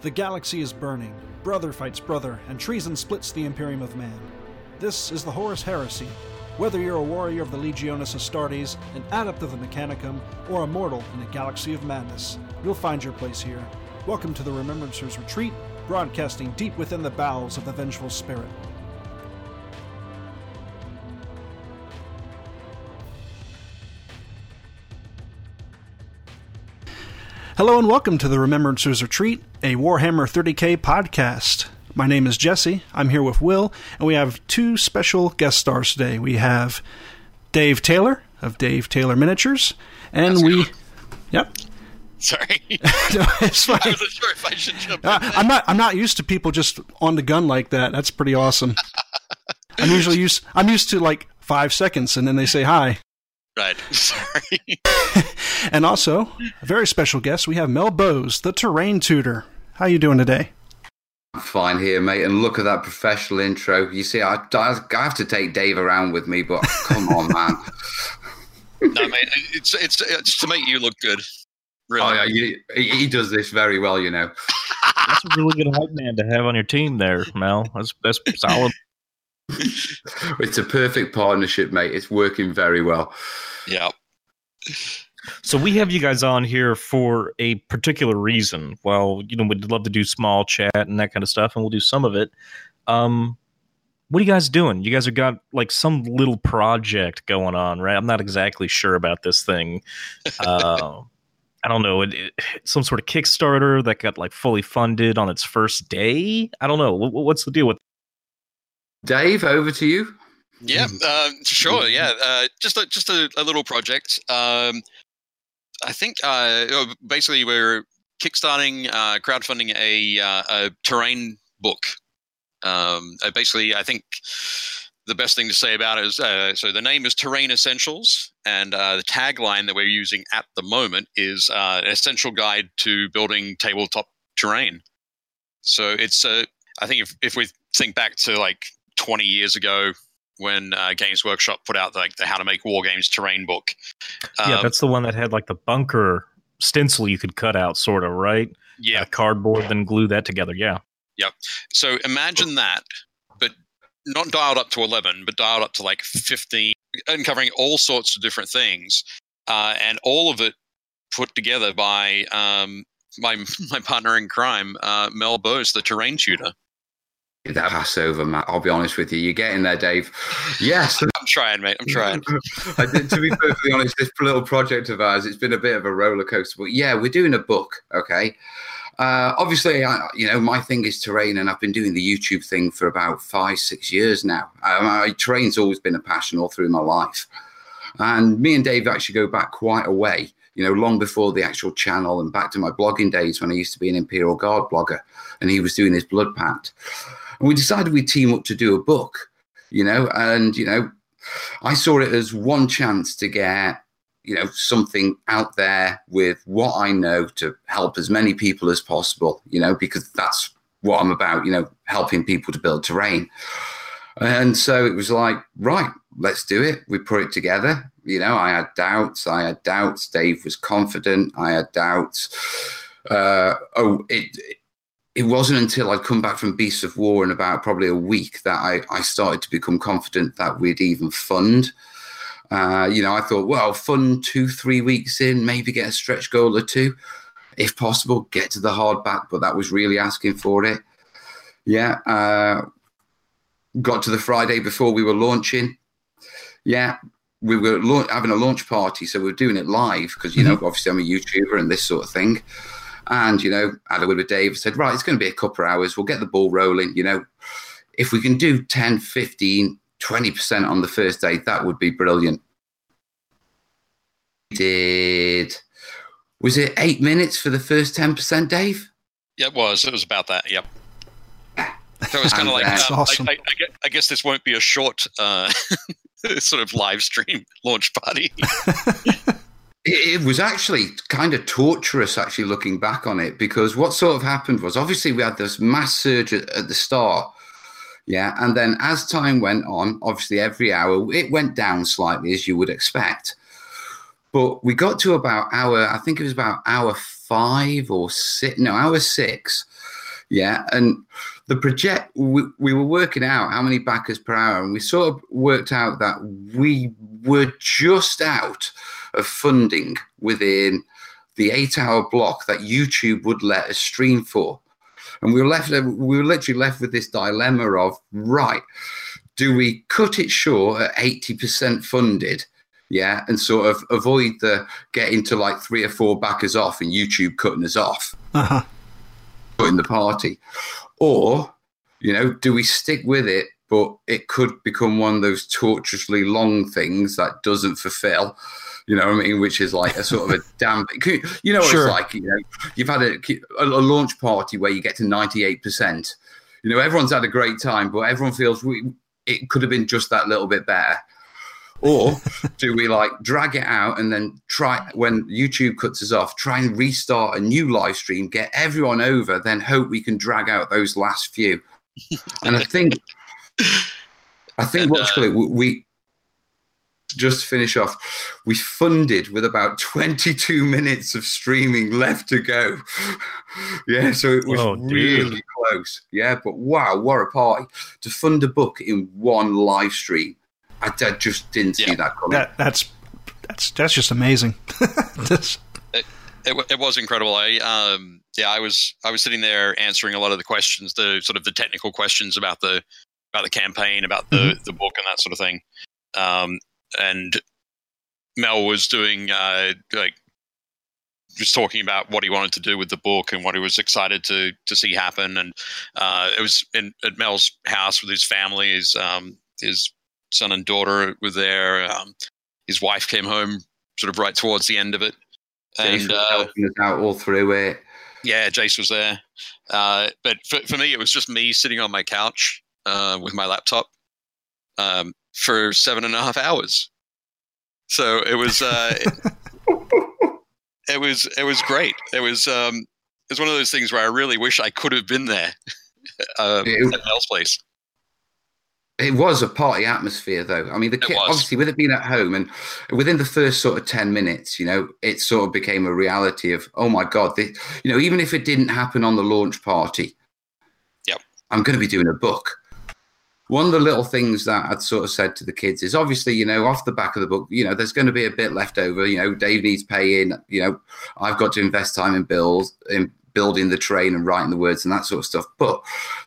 The galaxy is burning, brother fights brother, and treason splits the Imperium of Man. This is the Horus Heresy. Whether you're a warrior of the Legionis Astartes, an adept of the Mechanicum, or a mortal in a galaxy of madness, you'll find your place here. Welcome to the Remembrancers Retreat, broadcasting deep within the bowels of the Vengeful Spirit. Hello and welcome to the Remembrancers Retreat, a Warhammer 30k podcast. My name is Jesse. I'm here with Will, and we have two special guest stars today. We have Dave Taylor of Dave Taylor Miniatures, and we. Yep. Sorry. No, it's fine. I wasn't sure if I should jump in. Uh, I'm not. I'm not used to people just on the gun like that. That's pretty awesome. I'm usually used. I'm used to like five seconds, and then they say hi. Right. Sorry. And also, a very special guest. We have Mel Bose, the terrain tutor. How you doing today? Fine here, mate. And look at that professional intro. You see, I, I, I have to take Dave around with me, but come on, man. No, mate. It's, it's it's to make you look good. Really. Oh, yeah, you, he he does this very well, you know. That's a really good hype man to have on your team there, Mel. That's that's solid. It's a perfect partnership, mate. It's working very well. Yeah. So we have you guys on here for a particular reason. Well, you know, we'd love to do small chat and that kind of stuff, and we'll do some of it. Um, what are you guys doing? You guys have got like some little project going on, right? I'm not exactly sure about this thing. Uh, I don't know. It, it, some sort of Kickstarter that got like fully funded on its first day. I don't know. What, what's the deal with? Dave, over to you. Yeah. Um, sure. Yeah. Uh, just a, just a, a little project. Um, I think uh, oh, basically we're kickstarting, uh, crowdfunding a, uh, a terrain book. Um, uh, basically, I think the best thing to say about it is uh, so the name is Terrain Essentials, and uh, the tagline that we're using at the moment is uh, an essential guide to building tabletop terrain. So it's uh, I think if if we think back to like 20 years ago when uh, Games Workshop put out like the How to Make War Games terrain book. yeah, um, that's the one that had like the bunker stencil you could cut out, sort of, right? yeah. uh, cardboard, then glue that together. Yeah. Yep. So imagine that, but not dialed up to 11, but dialed up to like 15, and covering all sorts of different things, uh, and all of it put together by um, my my partner in crime, uh, Mel Bose, the terrain tutor. That Passover, Matt. I'll be honest with you. You're getting there, Dave. Yes. I'm trying, mate. I'm trying. I did, to be perfectly honest, this little project of ours, it's been a bit of a roller coaster. But yeah, we're doing a book, okay? Uh, obviously, I, you know, my thing is terrain, and I've been doing the YouTube thing for about five, six years now. Um, I, terrain's always been a passion all through my life. And me and Dave actually go back quite a way, you know, long before the actual channel and back to my blogging days when I used to be an Imperial Guard blogger and he was doing his Blood Pact. And we decided we'd team up to do a book, you know, and, you know, I saw it as one chance to get, you know, something out there with what I know to help as many people as possible, you know, because that's what I'm about, you know, helping people to build terrain. And so it was like, right, let's do it. We put it together. You know, I had doubts. I had doubts. Dave was confident. I had doubts. Uh, oh, it it wasn't until I'd come back from Beasts of War in about probably a week that I, I started to become confident that we'd even fund. Uh, you know, I thought, well, fund two, three weeks in, maybe get a stretch goal or two, if possible, get to the hardback. But that was really asking for it. Yeah. Uh, got to the Friday before we were launching. Yeah, we were lau- having a launch party, so we were doing it live because you know, obviously, I'm a YouTuber and this sort of thing. And you know, had a word with Dave. Said, right, it's going to be a couple of hours. We'll get the ball rolling. You know, if we can do 10, 15, 20 percent on the first day, that would be brilliant. Did was it eight minutes for the first ten percent, Dave? Yeah, it was. It was about that. Yep. So it's kind of like that's um, awesome. I, I, I I guess this won't be a short uh, sort of live stream launch party. It, it was actually kind of torturous, actually looking back on it, because what sort of happened was obviously we had this mass surge at, at the start, yeah, and then as time went on, obviously every hour it went down slightly as you would expect, but we got to about hour, I think it was about hour five or six. No, hour six. Yeah, and the project we, we were working out how many backers per hour, and we sort of worked out that we were just out of funding within the eight-hour block that YouTube would let us stream for, and we were left. We were literally left with this dilemma of right: do we cut it short at eighty percent funded? Yeah, and sort of avoid the getting to like three or four backers off and YouTube cutting us off, Uh-huh. the party, or you know, do we stick with it? But it could become one of those torturously long things that doesn't fulfill. You know what I mean? Which is like a sort of a damn. You know what Sure. it's like. You know, you've had a, a, launch party where you get to ninety eight percent. You know, everyone's had a great time, but everyone feels we it could have been just that little bit better. Or do we like drag it out and then try when YouTube cuts us off, try and restart a new live stream, get everyone over, then hope we can drag out those last few. And I think, I think And, what uh, call it, we, we just to finish off, we funded with about 22 minutes of streaming left to go. yeah, so it was Oh, really close. Yeah, but wow, what a party to fund a book in one live stream. I, I just didn't see that coming. That that's that's that's just amazing. This- It, wa- it was incredible. I um yeah, I was I was sitting there answering a lot of the questions, the sort of the technical questions about the about the campaign, about the the book, and that sort of thing. Um, and Mel was doing uh like was talking about what he wanted to do with the book and what he was excited to to see happen. And uh, it was in at Mel's house with his family. His um his son and daughter were there. Um, his wife came home sort of right towards the end of it. And was uh, helping us out all through it. yeah, Jace was there. Uh, but for, for me, it was just me sitting on my couch uh, with my laptop um, for seven and a half hours. So it was uh, it was it was great. It was um, it was one of those things where I really wish I could have been there uh, It- at Mel's place. It was a party atmosphere, though. I mean, the kid, obviously with it being at home, and within the first sort of ten minutes, you know, it sort of became a reality of, oh my god, this, you know, even if it didn't happen on the launch party, Yep. I'm going to be doing a book. One of the little things that I'd sort of said to the kids is obviously, you know, off the back of the book, you know, there's going to be a bit left over. You know, Dave needs paying. You know, I've got to invest time in bills, in building the terrain and writing the words and that sort of stuff. But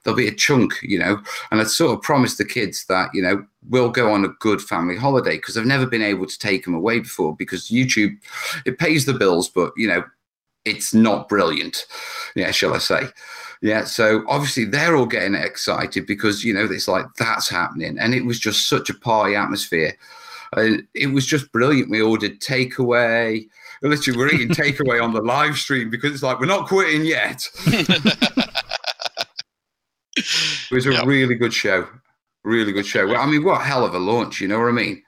there'll be a chunk, you know, and I'd sort of promised the kids that, you know, we'll go on a good family holiday because I've never been able to take them away before because YouTube, it pays the bills, but, you know, it's not brilliant. Yeah, shall I say? Yeah, so obviously they're all getting excited because, you know, it's like that's happening. And it was just such a party atmosphere. And it was just brilliant. We ordered takeaway. Literally, we're eating takeaway on the live stream because it's like we're not quitting yet. It was a Yep. really good show. Really good show. Well, I mean, what a hell of a launch, you know what I mean?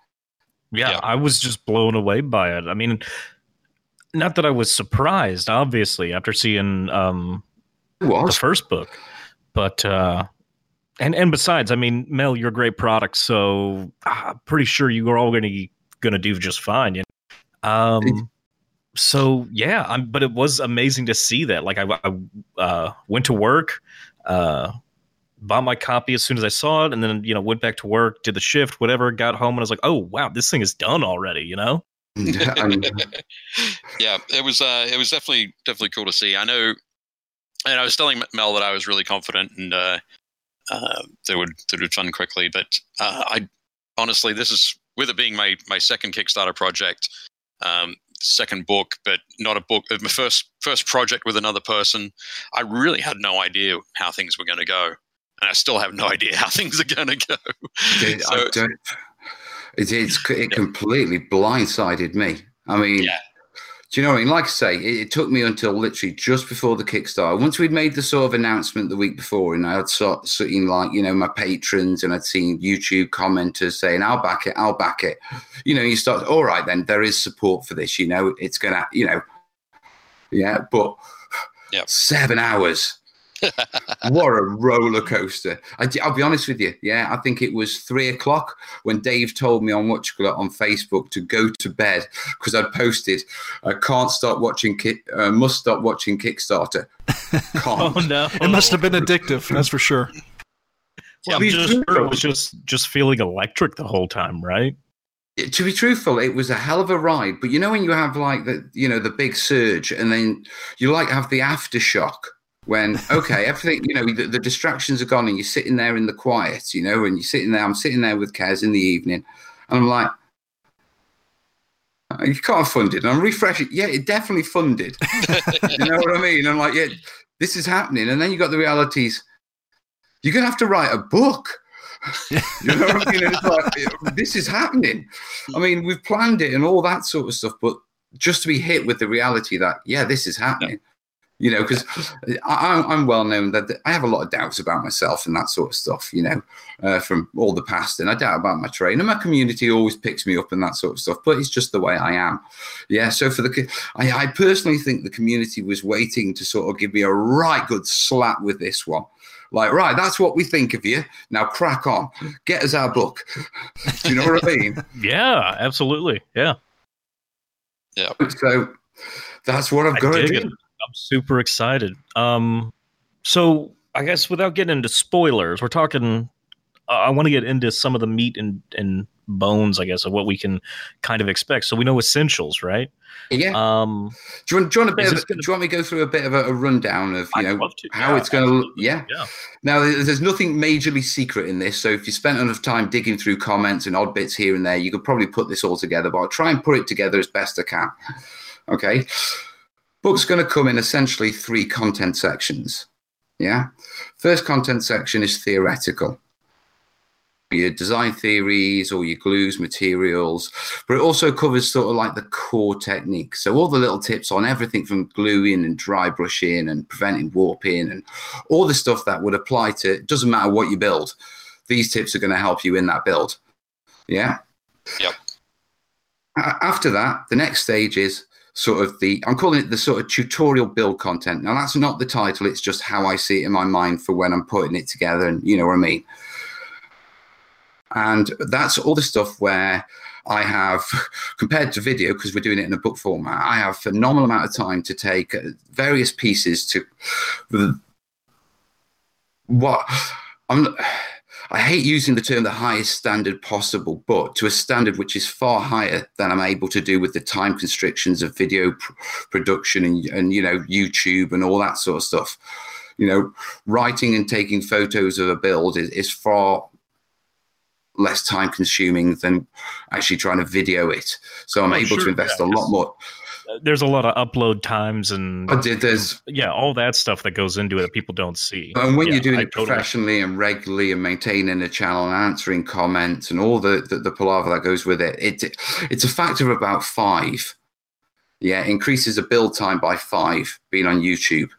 Yeah, Yeah. I was just blown away by it. I mean, not that I was surprised, obviously, after seeing um, It the first book, but uh, and and besides, I mean, Mel, you're a great product, so I'm pretty sure you are all going to going to do just fine. You know? Um, so yeah, I'm, but it was amazing to see that. Like I, I uh, went to work, uh, bought my copy as soon as I saw it, and then you know went back to work, did the shift, whatever, got home, and I was like, oh wow, this thing is done already. You know. Yeah, it was uh, it was definitely definitely cool to see. I know, and I was telling Mel that I was really confident and uh, uh, they would they would fund quickly. But uh, I honestly, this is with it being my my second Kickstarter project, um, second book, but not a book. My first first project with another person. I really had no idea how things were going to go, and I still have no idea how things are going to go. Dude, I So- don't, it, it's, it completely blindsided me. I mean, Yeah. Do you know what I mean? Like I say, it, it took me until literally just before the Kickstarter. Once we'd made the sort of announcement the week before, and I had sort seen like, you know, my patrons and I'd seen YouTube commenters saying, I'll back it, I'll back it. You know, you start, all right, then there is support for this, you know, it's to, you know, yeah, but Yep. seven hours. What a roller coaster! I, will be honest with you. Yeah, I think it was three o'clock when Dave told me on Watch on Facebook to go to bed because I'd posted, "I can't stop watching. Ki- uh, must stop watching Kickstarter." Can't. oh no! It must have been addictive. That's for sure. Well, I'm just sure it was just just feeling electric the whole time, right? to be truthful, it was a hell of a ride. But you know when you have like the you know the big surge, and then you like have the aftershock when okay everything you know the, the, distractions are gone and you're sitting there in the quiet, you know, and you're sitting there. I'm sitting there with Kez in the evening, and I'm like. You can't fund it. And I'm refreshing. Yeah, it definitely funded. you know what I mean? I'm like, yeah, this is happening. And then you got the realities. You're gonna have to write a book you know what I mean? It's like, this is happening. I mean, we've planned it and all that sort of stuff, but just to be hit with the reality that, yeah, this is happening. You know, because I'm well known that I have a lot of doubts about myself and that sort of stuff, you know, uh, from all the past. And I doubt about my terrain. And my community always picks me up and that sort of stuff, but it's just the way I am. Yeah. So for the, I, I personally think the community was waiting to sort of give me a right good slap with this one like, right, that's what we think of you. Now crack on. Get us our book. Do you know what I mean? Yeah, absolutely. Yeah. Yeah. So that's what I've got to do. It. I'm super excited. Um, so I guess without getting into spoilers, we're talking. Uh, I want to get into some of the meat and and bones, I guess, of what we can kind of expect. So we know essentials, right? Yeah. Um, do you want, do you want, a bit of, gonna, do you want me to go through a bit of a, a rundown of you I'd know how yeah, it's going to look? Yeah. yeah. Now, there's nothing majorly secret in this, so if you spent enough time digging through comments and odd bits here and there, you could probably put this all together. But I'll try and put it together as best I can. Okay. Book's going to come in essentially three content sections. Yeah. First content section is theoretical your design theories or your glues, materials, but it also covers sort of like the core technique. So all the little tips on everything from gluing and dry brushing and preventing warping and all the stuff that would apply to it doesn't matter what you build. These tips are going to help you in that build. Yeah. Yep. After that, the next stage is sort of the I'm calling it the sort of tutorial build content. Now that's not the title, it's just how I see it in my mind for when I'm putting it together and you know what I mean. And that's all the stuff where I have, compared to video, because we're doing it in a book format, I have phenomenal amount of time to take uh, various pieces to what I'm. I hate using the term the highest standard possible, but to a standard which is far higher than I'm able to do with the time constrictions of video pr- production and, and, you know, YouTube and all that sort of stuff. You know, writing and taking photos of a build is, is far less time consuming than actually trying to video it. So I'm oh, able sure, to invest yeah, a lot more. There's a lot of upload times and oh, I there's yeah, all that stuff that goes into it that people don't see. And when yeah, you're doing I it totally professionally and regularly and maintaining a channel and answering comments and all the, the, the palaver that goes with it, it, it's a factor of about five. Yeah, increases the build time by five being on YouTube.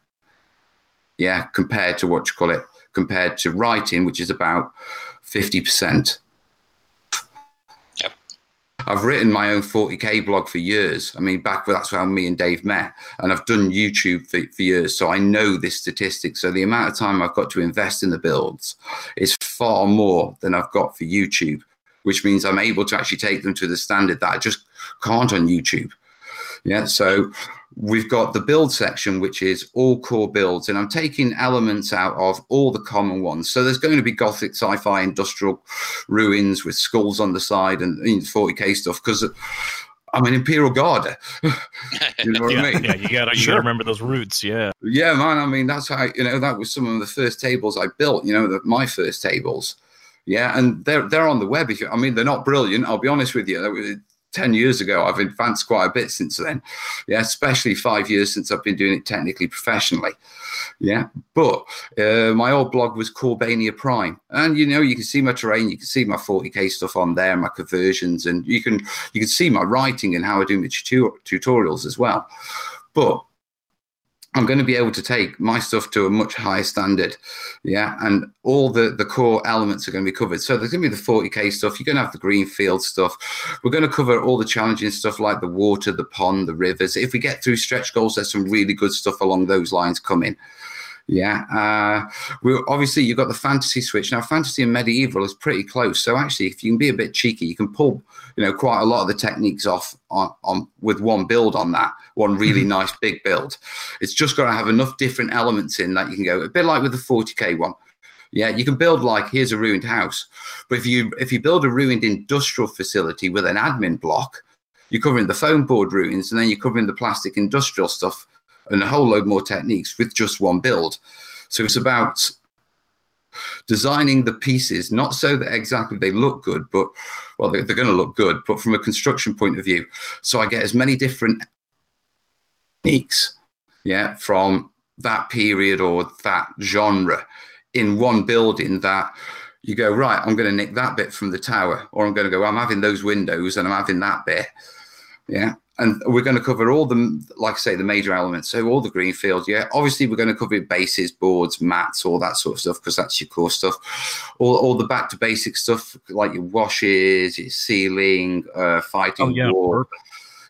Yeah, compared to what you call it, compared to writing, which is about 50%. I've written my own 40k blog for years. I mean, back that's how me and Dave met, and I've done YouTube for, for years, so I know this statistic. So the amount of time I've got to invest in the builds is far more than I've got for YouTube, which means I'm able to actually take them to the standard that I just can't on YouTube. Yeah, so we've got the build section, which is all core builds, and I'm taking elements out of all the common ones. So there's going to be gothic, sci-fi, industrial ruins with skulls on the side and you know, 40k stuff because. I'm an imperial guard. you know what yeah, I mean? Yeah, you gotta, you sure. gotta remember those roots. Yeah. Yeah, man. I mean, that's how you know that was some of the first tables I built. You know, the, my first tables. Yeah, and they're they're on the web. If you, I mean, they're not brilliant. I'll be honest with you. 10 years ago. I've advanced quite a bit since then. Yeah, especially five years since I've been doing it technically professionally. Yeah, but uh, my old blog was Corbania Prime, and you know you can see my terrain, you can see my 40k stuff on there, my conversions, and you can you can see my writing and how I do my tutorials as well. But I'm going to be able to take my stuff to a much higher standard. Yeah. And all the, the core elements are going to be covered. So there's going to be the 40K stuff. You're going to have the greenfield stuff. We're going to cover all the challenging stuff like the water, the pond, the rivers. If we get through stretch goals, there's some really good stuff along those lines coming. Yeah. Uh, we obviously you've got the fantasy switch now. Fantasy and medieval is pretty close. So actually, if you can be a bit cheeky, you can pull you know quite a lot of the techniques off on, on with one build on that one really mm-hmm. nice big build. It's just got to have enough different elements in that you can go a bit like with the 40k one. Yeah, you can build like here's a ruined house, but if you if you build a ruined industrial facility with an admin block, you're covering the foam board ruins and then you're covering the plastic industrial stuff and a whole load more techniques with just one build. So it's about designing the pieces not so that exactly they look good, but well, they're, they're going to look good, but from a construction point of view. So I get as many different techniques, yeah, from that period or that genre in one building that you go right i'm going to nick that bit from the tower or i'm going to go i'm having those windows and i'm having that bit yeah and we're going to cover all the like i say the major elements. So all the green fields yeah. Obviously we're going to cover bases boards mats all that sort of stuff because that's your core stuff. All, all the back to basic stuff like your washes your sealing uh fighting oh, yeah, war.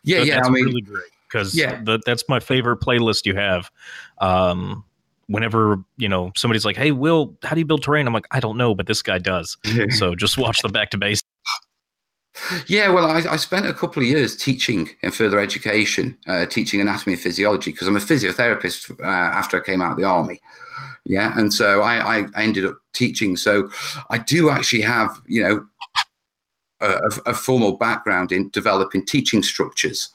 yeah yeah i mean really great because yeah. that's my favorite playlist you have. Um whenever you know somebody's like hey will how do you build terrain? I'm like i don't know but this guy does. So just watch the back to basics yeah, well, I, I, spent a couple of years teaching in further education, uh, teaching anatomy and physiology because I'm a physiotherapist uh, after I came out of the army. Yeah, and so I, I, ended up teaching. So I do actually have, you know, a, a formal background in developing teaching structures.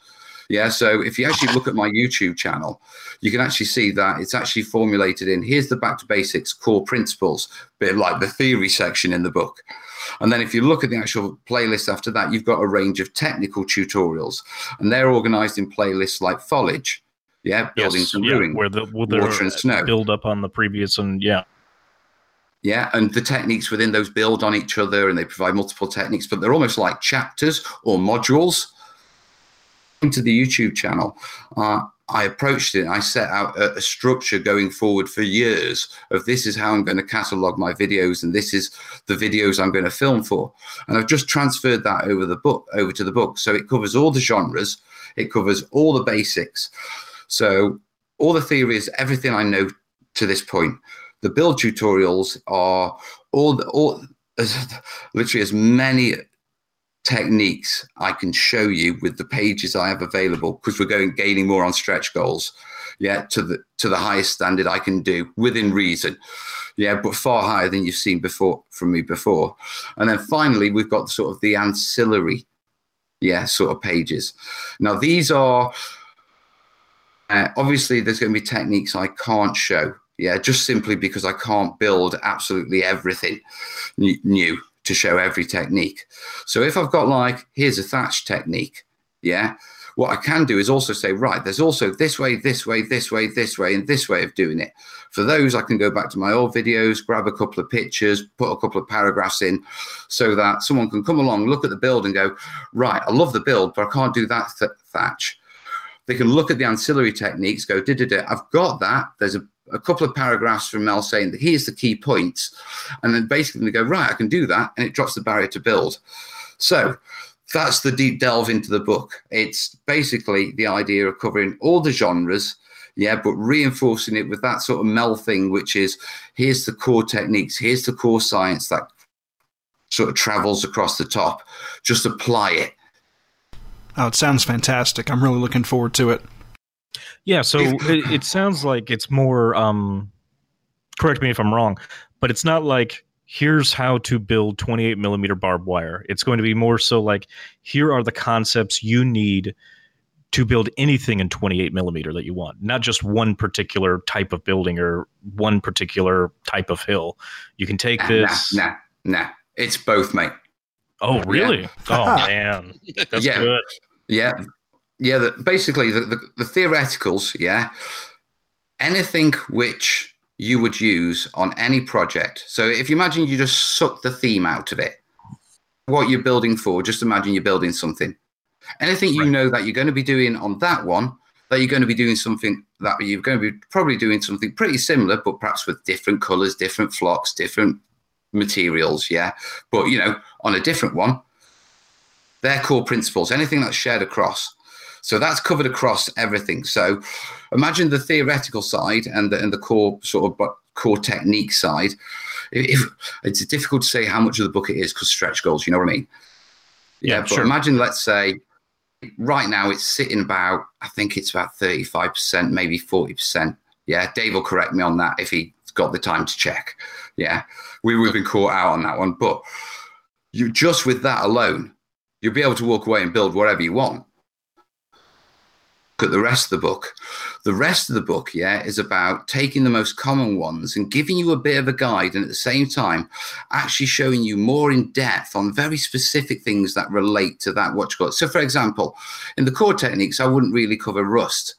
Yeah, so if you actually look at my YouTube channel, you can actually see that it's actually formulated in here's the back to basics core principles, bit like the theory section in the book. And then if you look at the actual playlist after that, you've got a range of technical tutorials, and they're organized in playlists like foliage. Yeah, building yes, some yeah, where the water and snow build up on the previous and yeah. Yeah, and the techniques within those build on each other and they provide multiple techniques, but they're almost like chapters or modules. Into the YouTube channel, uh, I approached it. I set out a, a, structure going forward for years of this is how I'm going to catalog my videos, and this is the videos I'm going to film for. And I've just transferred that over the book over to the book, so it covers all the genres, it covers all the basics. So all the theories, everything I know to this point. The build tutorials are all the, all as, literally as many techniques I can show you with the pages I have available because we're going gaining more on stretch goals. Yeah, to the to the highest standard I can do within reason. Yeah, but far higher than you've seen before from me before. And then finally, we've got sort of the ancillary, yeah, sort of pages. Now these are uh, obviously there's going to be techniques I can't show. Yeah, just simply because I can't build absolutely everything new to show every technique. So if I've got like, here's a thatch technique, yeah, what I can do is also say, right, there's also this way, this way, this way, this way, and this way of doing it. For those, I can go back to my old videos, grab a couple of pictures, put a couple of paragraphs in so that someone can come along, look at the build and go, right, I love the build, but I can't do that th- thatch. They can look at the ancillary techniques, go, did it? I've got that. There's a a couple of paragraphs from Mel saying that here's the key points, and then basically they go right, I can do that, and it drops the barrier to build. So that's the deep delve into the book. It's basically the idea of covering all the genres, yeah, but reinforcing it with that sort of Mel thing, which is here's the core techniques, here's the core science that sort of travels across the top. Just apply it. Oh, it sounds fantastic. I'm really looking forward to it. Yeah, so it, it, sounds like it's more. Um, correct me if I'm wrong, but it's not like here's how to build 28 millimeter barbed wire. It's going to be more so like here are the concepts you need to build anything in 28 millimeter that you want, not just one particular type of building or one particular type of hill. You can take this. Nah, nah, nah. It's both, mate. Oh, really? Yeah. Oh, man. That's yeah. good. Yeah yeah, the, basically the, the, the theoreticals, yeah, anything which you would use on any project. So if you imagine you just suck the theme out of it, what you're building for, just imagine you're building something. Anything you know that you're going to be doing on that one, that you're going to be doing something that you're going to be probably doing something pretty similar, but perhaps with different colors, different flocks, different materials. Yeah. But, you know, on a different one, their core principles, anything that's shared across. So that's covered across everything. So imagine the theoretical side and the, and the core sort of core technique side. If, it's difficult to say how much of the book it is because stretch goals, you know what I mean? Yeah, Yeah, but sure. imagine, let's say, right now it's sitting about, I think it's about 35%, maybe 40%. Yeah, Dave will correct me on that if he's got the time to check. Yeah, we, we've been caught out on that one. But you just with that alone, you'll be able to walk away and build whatever you want. At the rest of the book. The rest of the book, yeah, is about taking the most common ones and giving you a bit of a guide, and at the same time, actually showing you more in depth on very specific things that relate to that call it. So, for example, in the core techniques, I wouldn't really cover rust.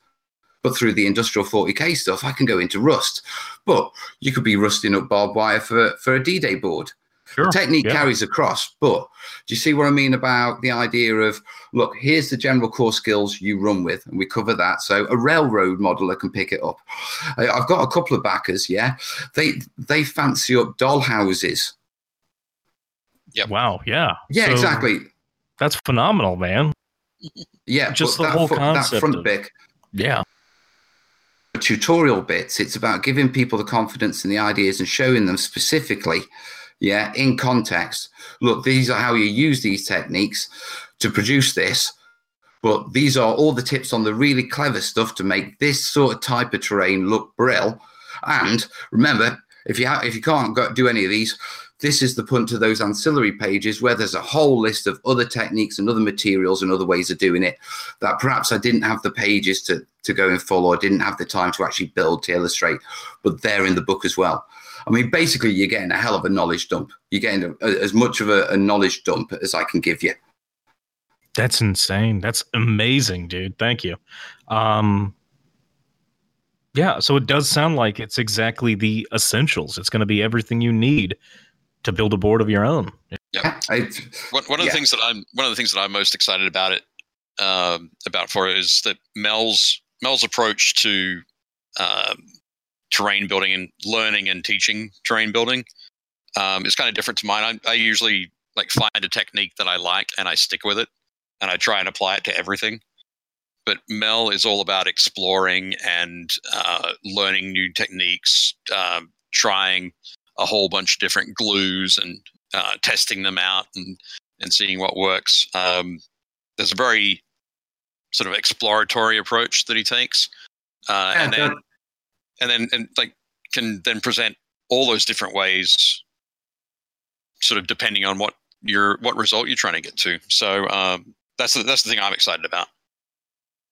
But through the industrial 40k stuff, I can go into rust. But you could be rusting up barbed wire for, for a D-Day board Sure. technique yeah. carries across but do you see what i mean about the idea of look here's the general core skills you run with and we cover that so a railroad modeler can pick it up I- i've got a couple of backers yeah they they fancy up doll houses Wow. Yeah. yeah So exactly That's phenomenal, man. yeah Just the that, whole fro- that concept front of- bit Yeah. tutorial bits it's about giving people the confidence and the ideas and showing them specifically yeah in context. Look these are how you use these techniques to produce this but these are all the tips on the really clever stuff to make this sort of type of terrain look brill. And remember if you ha- if you can't go, do any of these this is the punt to those ancillary pages where there's a whole list of other techniques and other materials and other ways of doing it that perhaps I didn't have the pages to, to go in full or didn't have the time to actually build to illustrate, but they're in the book as well. I mean, basically, you're getting a hell of a knowledge dump. You're getting a, as much of a, a knowledge dump as I can give you. That's insane. That's amazing, dude. Thank you. Um Yeah, so it does sound like it's exactly the essentials. It's going to be everything you need to build a board of your own. Yeah, I, One, one of Yeah. the things that I'm one of the things that I'm most excited about it um, about for it is that Mel's Mel's approach to um, terrain building and learning and teaching terrain building um, is kind of different to mine. I, I usually like find a technique that I like and I stick with it and I try and apply it to everything. But Mel is all about exploring and uh, learning new techniques, um, trying a whole bunch of different glues and uh, testing them out and and seeing what works. Um, there's a very sort of exploratory approach that he takes, uh, Yeah, and then and then and like can then present all those different ways, sort of depending on what your what result you're trying to get to. So um, that's the, that's the thing I'm excited about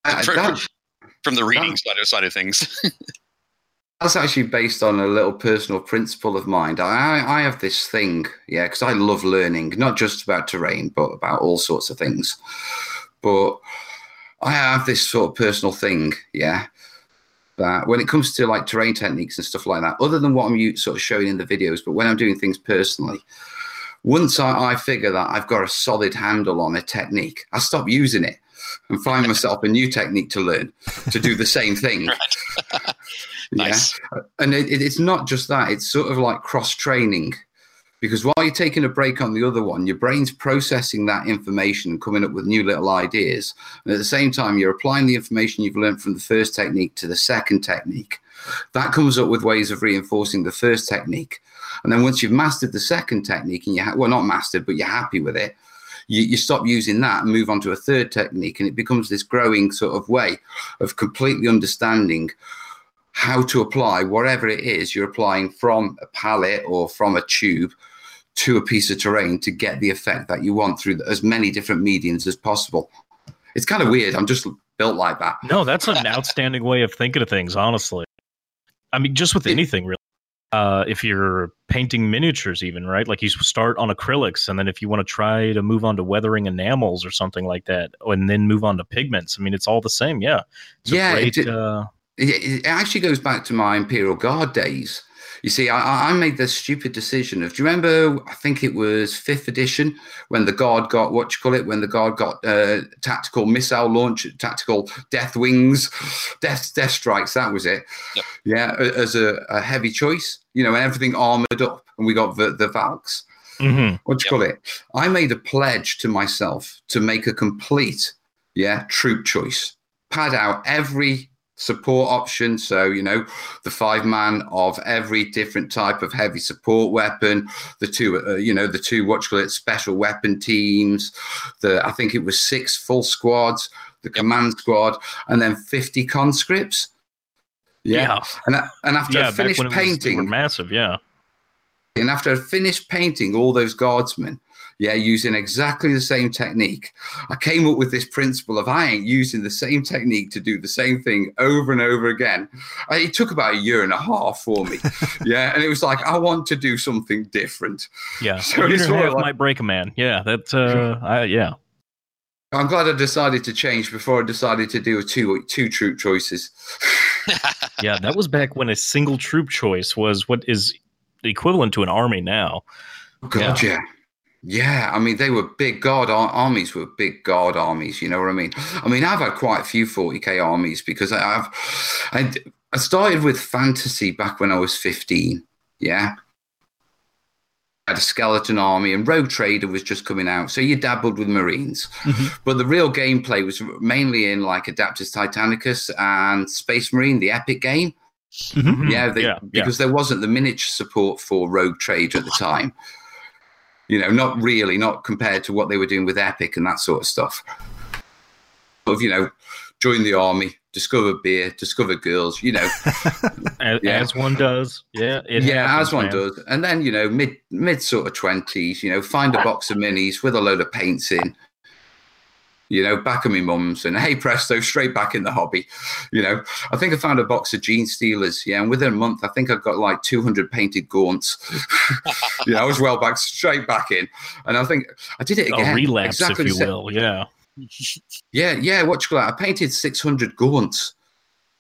I- For- that- from the reading side of side of things. that's actually based on a little personal principle of mine. I, I have this thing, yeah, because I love learning, not just about terrain, but about all sorts of things. But I have this sort of personal thing, yeah, that when it comes to like terrain techniques and stuff like that, other than what I'm sort of showing in the videos, but when I'm doing things personally, once I, I figure that I've got a solid handle on a technique, I stop using it and find myself a new technique to learn to do the same thing. Right. Yeah nice. and it, it- it's not just that it's sort of like cross training because while you're taking a break on the other one your brain's processing that information and coming up with new little ideas. And at the same time you're applying the information you've learned from the first technique to the second technique. That comes up with ways of reinforcing the first technique. And then once you've mastered the second technique and you ha- well not mastered but you're happy with it you, you stop using that and move on to a third technique. And it becomes this growing sort of way of completely understanding how to apply whatever it is you're applying from a palette or from a tube to a piece of terrain to get the effect that you want through as many different mediums as possible. It's kind of weird. I'm just built like that. No, that's an outstanding way of thinking of things, honestly. I mean, just with It- anything, really. Uh, if you're painting miniatures, even right, like you start on acrylics, and then if you want to try to move on to weathering enamels or something like that, and then move on to pigments, I mean, it's all the same. Yeah, it's Yeah, great, it- uh, It, it actually goes back to my Imperial Guard days. You see, I- I, made the stupid decision of. Do you remember? I think it was fifth edition when the guard got what you call it when the guard got uh, tactical missile launch, tactical death wings, death death strikes. That was it. Yep. Yeah, as a, a heavy choice. You know, and everything armored up, and we got the the Valks. mhm. What do you call it? I made a pledge to myself to make a complete Yeah, troop choice. Pad out every support option. So, you know, the five man of every different type of heavy support weapon, the two, uh, you know, the two, what you call it, special weapon teams, the, I think it was six full squads, the command squad, and then 50 conscripts. Yeah. Yeah. And, and after yeah, I finished when it was, they painting, were massive. Yeah. and after I finished painting all those guardsmen, yeah, using exactly the same technique, I came up with this principle of I ain't using the same technique to do the same thing over and over again. It took about a year and a half for me. yeah. And it was like, I want to do something different. Yeah. So a year it's sort of like- might break a man. Yeah. That. Uh. I, yeah. I'm glad I decided to change before I decided to do a two two troop choices. Yeah. That was back when a single troop choice was what is equivalent to an army now. God, yeah. yeah. I mean, they were big guard ar- armies. Were big guard armies. You know what I mean? I mean, I've had quite a few 40k armies because I- I've I, I started with fantasy back when I was 15. Yeah. I had a skeleton army and Rogue Trader was just coming out. So you dabbled with Marines. But the real gameplay was mainly in like Adeptus Titanicus and Space Marine, the Epic game. Mhm. Yeah, they, yeah, yeah. because there wasn't the miniature support for Rogue Trader at the time. You know, not really, not compared to what they were doing with Epic and that sort of stuff. Of you know, join the army, discover beer, discover girls. You know, As, Yeah. as one does. Yeah. Yeah, happens, as one man. does. And then you know, mid mid sort of twenties. You know, find a box of minis with a load of paints in. You know, back of my mum's, and hey presto, straight back in the hobby. You know, I think I found a box of Genestealers. Yeah, and within a month, I think I've got like 200 painted gaunts. yeah, I was well back, straight back in, and I think I did it again. A relapse, exactly if you will. Yeah. yeah, yeah. What you call that? I painted 600 gaunts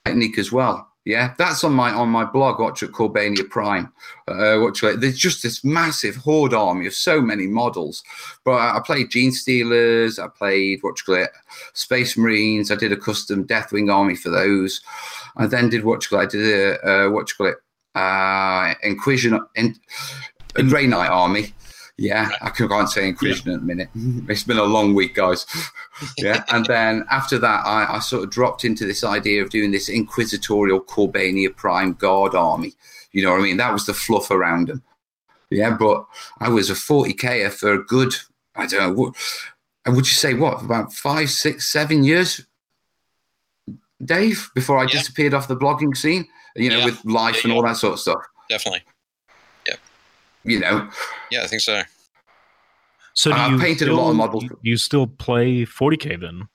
technique as well. Yeah, that's on my on my blog. Watch at Corbania Prime. Uh, call it? There's just this massive horde army of so many models. But I, played Genestealers. I played you it, Space Marines. I did a custom Deathwing army for those. I then did you it. I did a uh, call it, uh, Inquisition, in, a Grey Knight army. Yeah, I can't say Inquisition at the minute. It's been a long week, guys. yeah, and then after that, I, I sort of dropped into this idea of doing this inquisitorial Corbania Prime Guard army. You know what I mean? That was the fluff around them. Yeah, but I was a 40k for a good, I don't know, what, and would you say what, about five, six, seven years, Dave, before I Yeah. disappeared off the blogging scene, you know, Yeah. with life Yeah, and yeah. all that sort of stuff. Definitely. Yeah. You know, Yeah, I think so. So do I've you painted a still, lot of models. Do you still play 40k then?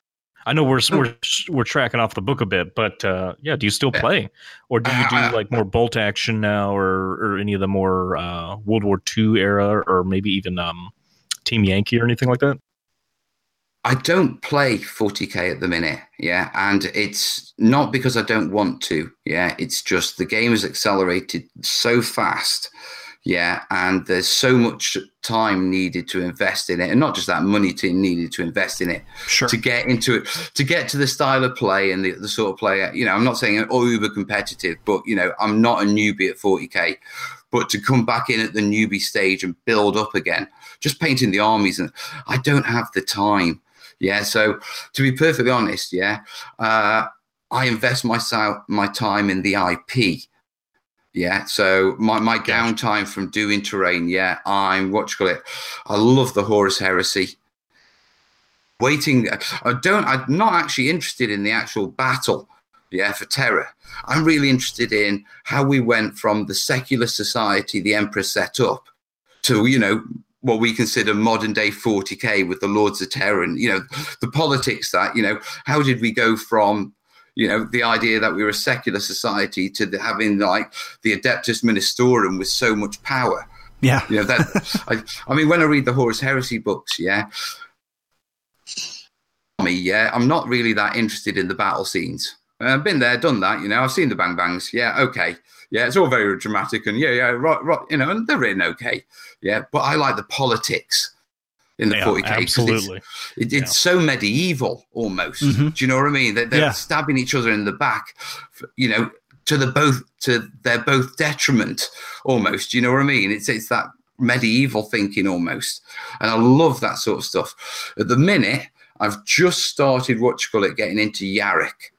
I know we're we're we're tracking off the book a bit, but uh, yeah, do you still Yeah. play, or do you do I- I- like more bolt action now, or or any of the more uh, World War II era, or maybe even um, Team Yankee or anything like that? I don't play 40k at the minute, yeah, and it's not because I don't want to, yeah. It's just the game has accelerated so fast, yeah, and there's so much time needed to invest in it, and not just that money to needed to invest in it Sure. to get into it, to get to the style of play and the, the sort of player. You know, I'm not saying oh uber competitive, but you know, I'm not a newbie at 40k. But to come back in at the newbie stage and build up again, just painting the armies, and I don't have the time. Yeah, so to be perfectly honest, yeah, uh, I invest myself my time in the IP. Yeah, so my, my downtime from doing terrain, yeah, I'm what you call it. I love the Horus Heresy waiting. I don't. I'm not actually interested in the actual battle. Yeah, for Terra. I'm really interested in how we went from the secular society the emperor set up to you know what we consider modern day 40k with the lords of Terra and you know the politics that you know how did we go from you know the idea that we were a secular society to the, having like the adeptus ministorum with so much power. Yeah. you know that I, I mean when i read the horus heresy books yeah me yeah i'm not really that interested in the battle scenes. Uh, i've been there done that you know i've seen the bang bangs yeah okay. Yeah it's all very dramatic and yeah yeah right, right you know and they're written okay. Yeah but i like the politics in the Yeah, 40k 'cause it's- absolutely. it, it's so medieval almost. Mhm. Do you know what I mean? They're, they're Yeah. stabbing each other in the back, you know, to the both to their both detriment almost. Do you know what I mean? It's it's that medieval thinking almost, and I love that sort of stuff. At the minute, I've just started what you call it, getting into Yarrick.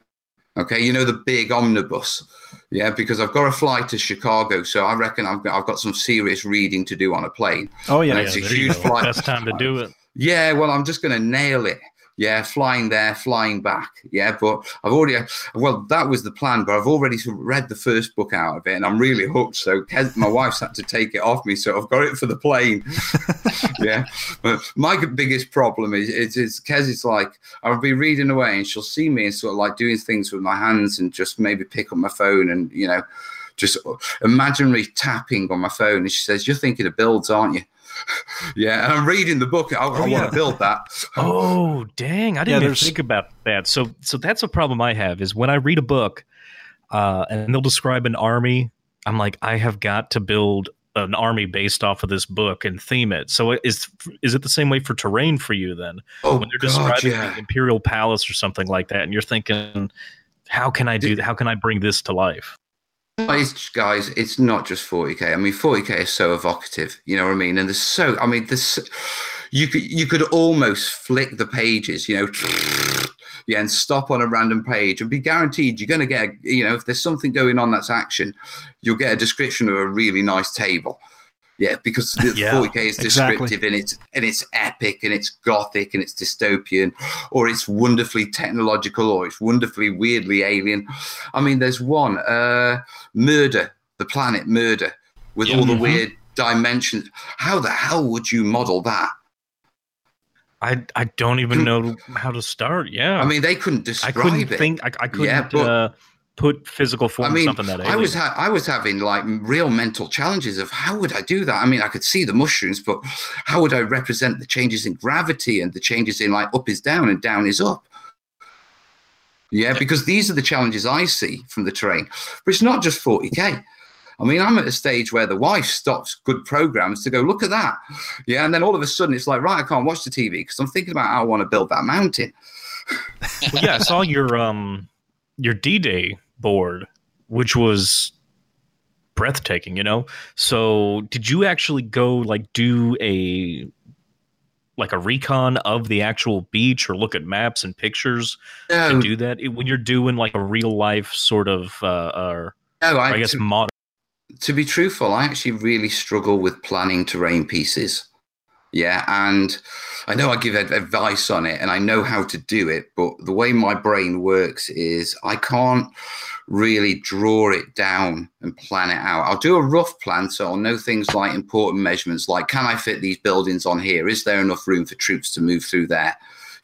Okay, you know the big omnibus. Yeah, because I've got to fly to Chicago, so I reckon I've got, I've got some serious reading to do on a plane. Oh Yeah, it's a huge flight. Best time to do it. Yeah, well, I'm just going to nail it. Yeah, flying there, flying back. Yeah, but I've already, well, that was the plan, but I've already sort of read the first book out of it and I'm really hooked. So Kes, my wife's had to take it off me. So I've got it for the plane. yeah. But my biggest problem is, is, is Kez is like, I'll be reading away and she'll see me and sort of like doing things with my hands and just maybe pick up my phone and, you know, just imaginary tapping on my phone. And she says, You're thinking of builds, aren't you? Yeah. And I'm reading the book. I, I want to build that. Oh, dang! I didn't even think about that. So, so that's a problem I have is when I read a book, uh, and they'll describe an army. I'm like, I have got to build an army based off of this book and theme it. So, is is it the same way for terrain for you then? Oh, when they're God, describing yeah. the Imperial Palace or something like that, and you're thinking, how can I do? How can I bring this to life? Guys, it's not just 40k. I mean, 40k is so evocative. You know what I mean? And there's so, I mean, this, you could you could almost flick the pages, you know, yeah, and stop on a random page and be guaranteed you're going to get, you know, if there's something going on that's action, you'll get a description of a really nice table. Yeah, because the Yeah, 40k is exactly. descriptive and it's and it's epic and it's gothic and it's dystopian, or it's wonderfully technological or it's wonderfully weirdly alien. I mean, there's one, uh, Murder, the planet Murder, with Yeah. all the Mhm. weird dimensions. How the hell would you model that? I I don't even know how to start. Yeah, I mean, they couldn't describe I couldn't it. think. I, I couldn't Yeah, but- uh, put physical form I mean, something that I was ha- I was having like real mental challenges of how would I do that? I mean, I could see the mushrooms, but how would I represent the changes in gravity and the changes in like up is down and down is up? Yeah, because these are the challenges I see from the terrain. But it's not just 40k. I mean, I'm at a stage where the wife stops good programs to go look at that. Yeah, and then all of a sudden it's like, right, I can't watch the TV because I'm thinking about how I want to build that mountain. well, yeah, I saw your um your D Day board, which was breathtaking. You know, so did you actually go like do a like a recon of the actual beach or look at maps and pictures No, to do that It- when you're doing like a real life sort of uh, or no, I, I guess to- modern to be truthful, I actually really struggle with planning terrain pieces. Yeah, and I know I give advice on it and I know how to do it, but the way my brain works is I can't really draw it down and plan it out. I'll do a rough plan, so I'll know things like important measurements like can I fit these buildings on here? Is there enough room for troops to move through there?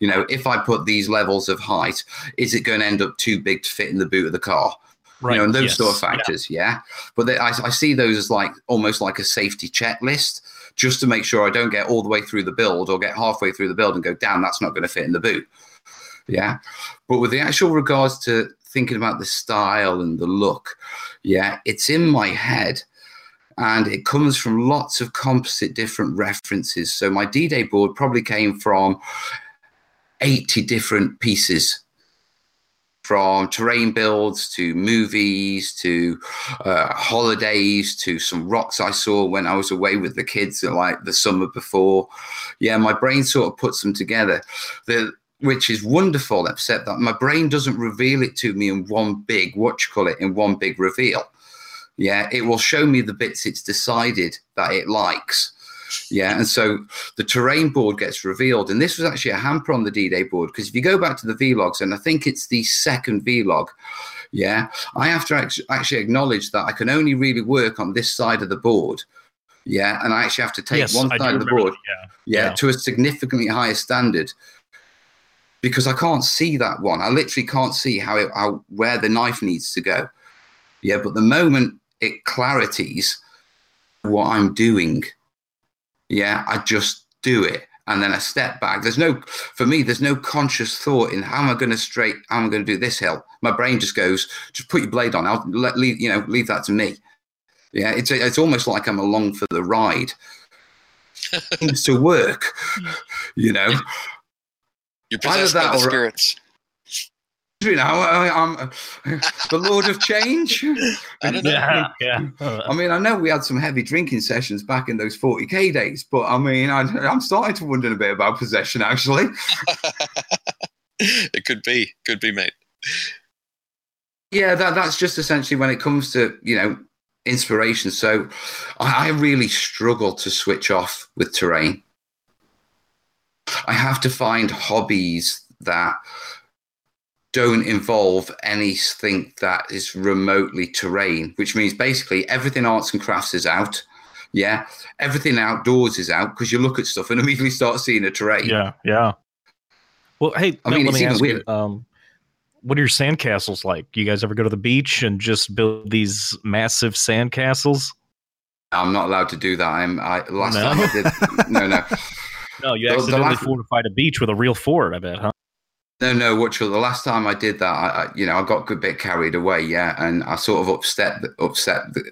You know, if I put these levels of height, is it going to end up too big to fit in the boot of the car? right you know, and those yes. sort of factors, yeah. But they, I, I see those as like almost like a safety checklist, just to make sure I don't get all the way through the build or get halfway through the build and go, damn, that's not going to fit in the boot. Yeah. But with the actual regards to thinking about the style and the look, yeah, it's in my head. And it comes from lots of composite different references. So my D Day board probably came from 80 different pieces from terrain builds to movies to uh, holidays to some rocks I saw when I was away with the kids like the summer before. Yeah, my brain sort of puts them together, the, which is wonderful, except that my brain doesn't reveal it to me in one big, what you call it, in one big reveal. Yeah, it will show me the bits it's decided that it likes. Yeah, and so the terrain board gets revealed. And this was actually a hamper on the D Day board because if you go back to the vlogs, and I think it's the second vlog, yeah, I have to actually acknowledge that I can only really work on this side of the board. Yeah, and I actually have to take yes, one side of the board that, yeah, Yeah. to a significantly higher standard because I can't see that one. I literally can't see how it how, where the knife needs to go. Yeah, but the moment it clarities what I'm doing, yeah, I just do it. And then I step back. There's no, for me, there's no conscious thought in how am I going to straight, how am I going to do this hill? My brain just goes, just put your blade on. I'll let, leave, you know, leave that to me. Yeah, it's, it's almost like I'm along for the ride. Seems to work, you know. You're possessed by that the spirits. You know, I, I'm uh, the Lord of Change. I don't know. yeah, yeah. I mean, I know we had some heavy drinking sessions back in those 40k days, but I mean, I, I'm starting to wonder a bit about possession actually. it could be, could be, mate. Yeah, that that's just essentially when it comes to you know inspiration. So I, I really struggle to switch off with terrain. I have to find hobbies that don't involve anything that is remotely terrain, which means basically everything arts and crafts is out. Yeah, everything outdoors is out because you look at stuff and immediately start seeing a terrain. Yeah, yeah. Well, hey, I mean, let me ask weird. you, um, what are your sandcastles like? You guys ever go to the beach and just build these massive sandcastles? I'm not allowed to do that. I'm I last No? time I did no no No, you The- the accidentally last- fortified a beach with a real fort. I bet, huh? No no what the last time I did that I, I you know I got a good bit carried away yeah and I sort of upset the- upset the,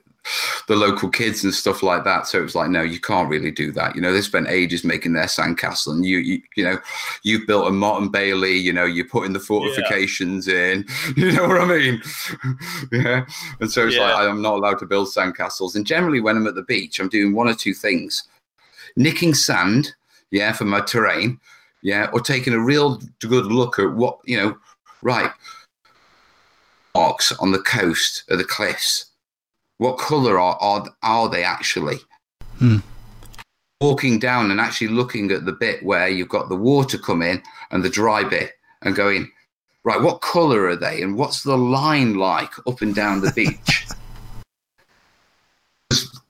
the local kids and stuff like that. So it was like no you can't really do that. You know they spent ages making their sandcastle and you you, you know you've built a Motte and Bailey you know you're putting the fortifications in you know what I mean? Yeah and so it's Yeah. like I'm not allowed to build sandcastles. And generally when I'm at the beach I'm doing one or two things. Nicking sand yeah for my terrain yeah, or taking a real good look at what you know, right? Marks on the coast of the cliffs. What colour are are, are they actually? Hmm. Walking down and actually looking at the bit where you've got the water come in and the dry bit, and going, right, what colour are they, and what's the line like up and down the beach?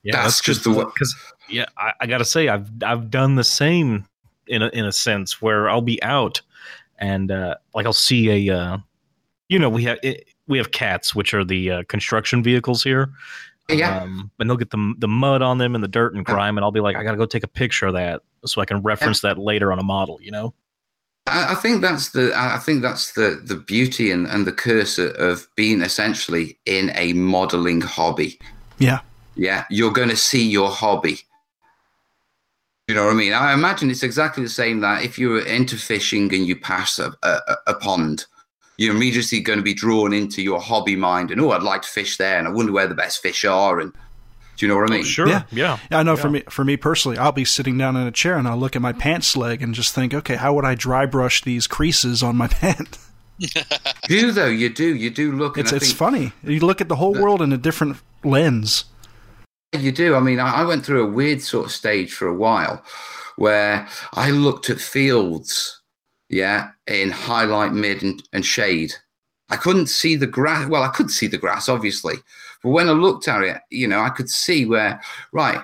Yeah, That's just the way- because yeah, I, I gotta say I've I've done the same in a in a sense where I'll be out and uh, like I'll see a uh, you know we have it, we have cats which are the uh, construction vehicles here. yeah, Um, and they'll get the the mud on them and the dirt and grime, and I'll be like, I gotta go take a picture of that so I can reference that later on a model. You know? I, I think that's the I think that's the the beauty and, and the curse of- of being essentially in a modeling hobby. Yeah. Yeah, you're going to see your hobby. You know what I mean? I imagine it's exactly the same that if you're into fishing and you pass a, a, a pond, you're immediately going to be drawn into your hobby mind and oh, I'd like to fish there, and I wonder where the best fish are, and do you know what I oh, mean? sure. Yeah. Yeah. I know for me for me personally, I'll be sitting down in a chair and I'll look at my mm-hmm. pants leg and just think, okay, how would I dry brush these creases on my pant? You do though, you do, you do look. and It's it's think- funny. You look at the whole world in a different lens. You do. I mean, I I went through a weird sort of stage for a while where I looked at fields, yeah, in highlight, mid, and, and shade. I couldn't see the grass. Well, I could see the grass, obviously. But when I looked at it, you know, I could see where, right,